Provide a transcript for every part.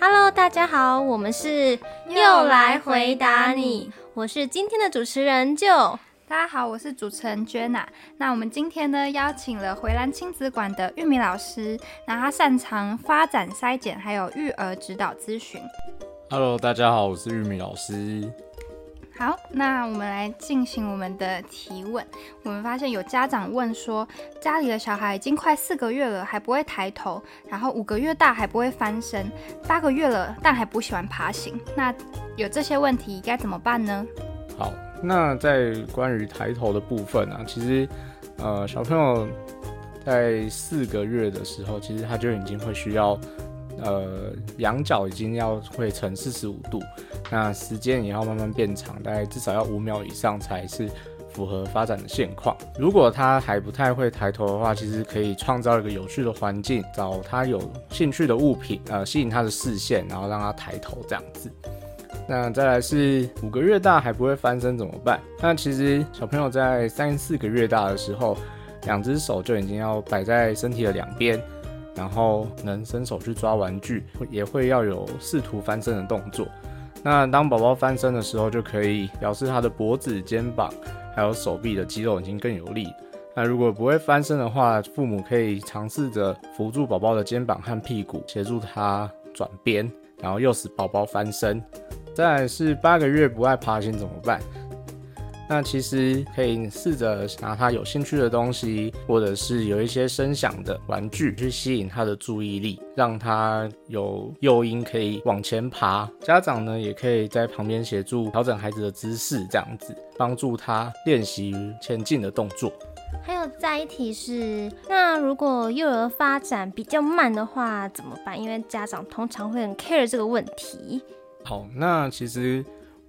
Hello，大家好，我们是又来回答你，我是今天的主持人就。大家好，我是主持人 Jenna。那我们今天呢，邀请了回蓝亲子馆的玉米老师，那他擅长发展筛检，还有育儿指导咨询。Hello，大家好，我是玉米老师。好，那我们来进行我们的提问。我们发现有家长问说，家里的小孩已经快四个月了，还不会抬头，然后五个月大还不会翻身，八个月了但还不喜欢爬行。那有这些问题该怎么办呢？好，那在关于抬头的部分啊，其实呃小朋友在四个月的时候，其实他就已经会需要。呃，仰角已经要会成四十五度，那时间也要慢慢变长，大概至少要五秒以上才是符合发展的现况。如果他还不太会抬头的话，其实可以创造一个有趣的环境，找他有兴趣的物品，呃，吸引他的视线，然后让他抬头这样子。那再来是五个月大还不会翻身怎么办？那其实小朋友在三四个月大的时候，两只手就已经要摆在身体的两边。然后能伸手去抓玩具，也会要有试图翻身的动作。那当宝宝翻身的时候，就可以表示他的脖子、肩膀还有手臂的肌肉已经更有力。那如果不会翻身的话，父母可以尝试着扶住宝宝的肩膀和屁股，协助他转边，然后诱使宝宝翻身。再来是八个月不爱爬行怎么办？那其实可以试着拿他有兴趣的东西，或者是有一些声响的玩具去吸引他的注意力，让他有诱因可以往前爬。家长呢也可以在旁边协助调整孩子的姿势，这样子帮助他练习前进的动作。还有再一题是，那如果幼儿发展比较慢的话怎么办？因为家长通常会很 care 这个问题。好，那其实。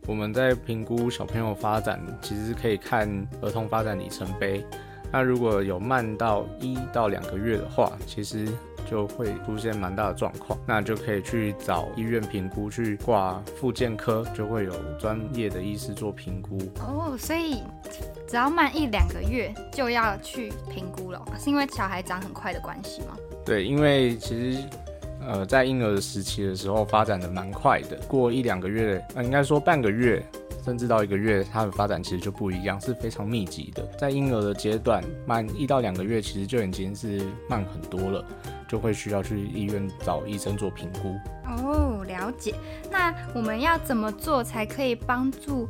我们在评估小朋友发展，其实可以看儿童发展里程碑。那如果有慢到一到两个月的话，其实就会出现蛮大的状况，那就可以去找医院评估，去挂复健科，就会有专业的医师做评估。哦，所以只要慢一两个月就要去评估了，是因为小孩长很快的关系吗？对，因为其实。呃，在婴儿时期的时候发展的蛮快的，过一两个月，呃，应该说半个月，甚至到一个月，它的发展其实就不一样，是非常密集的。在婴儿的阶段，慢一到两个月，其实就已经是慢很多了，就会需要去医院找医生做评估。哦，了解。那我们要怎么做才可以帮助？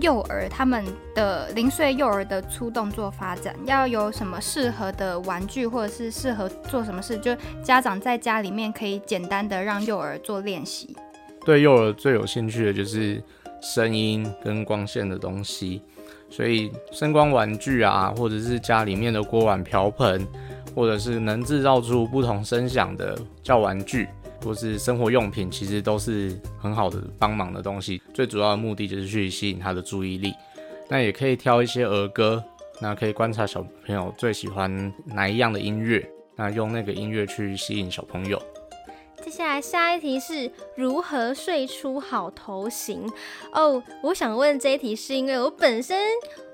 幼儿他们的零岁幼儿的粗动作发展要有什么适合的玩具，或者是适合做什么事？就家长在家里面可以简单的让幼儿做练习。对幼儿最有兴趣的就是声音跟光线的东西，所以声光玩具啊，或者是家里面的锅碗瓢盆，或者是能制造出不同声响的叫玩具。或是生活用品，其实都是很好的帮忙的东西。最主要的目的就是去吸引他的注意力。那也可以挑一些儿歌，那可以观察小朋友最喜欢哪一样的音乐，那用那个音乐去吸引小朋友。接下来下一题是如何睡出好头型哦。我想问这一题是因为我本身。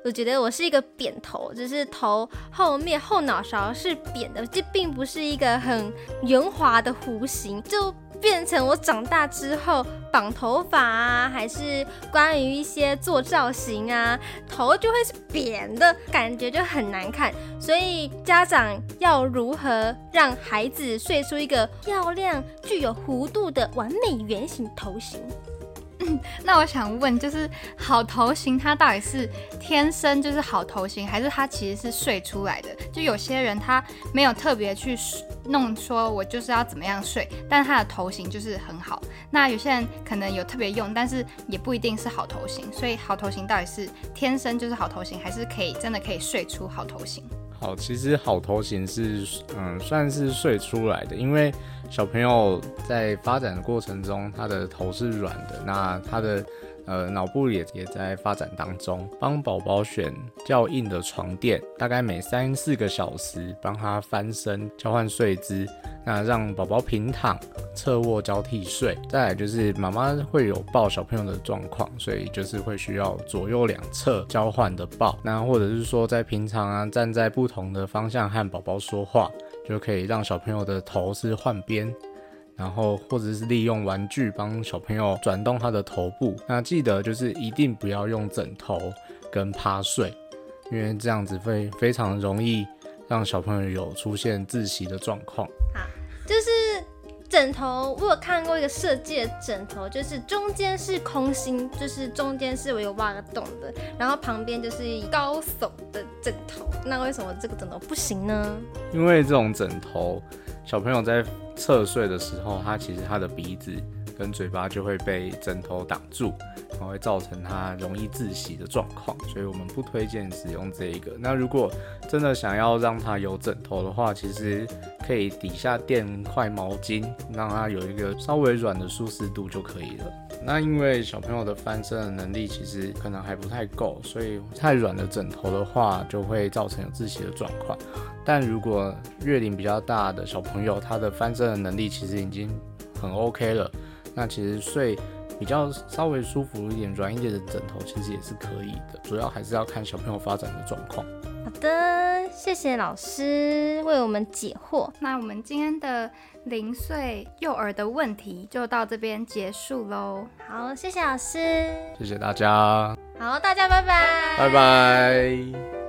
我觉得我是一个扁头，就是头后面后脑勺是扁的，这并不是一个很圆滑的弧形，就变成我长大之后绑头发啊，还是关于一些做造型啊，头就会是扁的，感觉就很难看。所以家长要如何让孩子睡出一个漂亮、具有弧度的完美圆形头型？那我想问，就是好头型，它到底是天生就是好头型，还是它其实是睡出来的？就有些人他没有特别去弄，说我就是要怎么样睡，但他的头型就是很好。那有些人可能有特别用，但是也不一定是好头型。所以好头型到底是天生就是好头型，还是可以真的可以睡出好头型？好，其实好头型是嗯算是睡出来的，因为。小朋友在发展的过程中，他的头是软的，那他的呃脑部也也在发展当中。帮宝宝选较硬的床垫，大概每三四个小时帮他翻身交换睡姿，那让宝宝平躺、侧卧交替睡。再来就是妈妈会有抱小朋友的状况，所以就是会需要左右两侧交换的抱。那或者是说在平常啊站在不同的方向和宝宝说话。就可以让小朋友的头是换边，然后或者是利用玩具帮小朋友转动他的头部。那记得就是一定不要用枕头跟趴睡，因为这样子会非常容易让小朋友有出现窒息的状况。好就是枕头，我有看过一个设计的枕头，就是中间是空心，就是中间是我有挖个洞的，然后旁边就是高耸的枕头。那为什么这个枕头不行呢？因为这种枕头，小朋友在侧睡的时候，他其实他的鼻子跟嘴巴就会被枕头挡住，然后会造成他容易窒息的状况，所以我们不推荐使用这一个。那如果真的想要让他有枕头的话，其实可以底下垫块毛巾，让他有一个稍微软的舒适度就可以了。那因为小朋友的翻身的能力其实可能还不太够，所以太软的枕头的话，就会造成有窒息的状况。但如果月龄比较大的小朋友，他的翻身的能力其实已经很 OK 了，那其实睡比较稍微舒服一点、软一点的枕头，其实也是可以的。主要还是要看小朋友发展的状况。好的，谢谢老师为我们解惑。那我们今天的零岁幼儿的问题就到这边结束喽。好，谢谢老师。谢谢大家，好，大家拜拜。拜拜。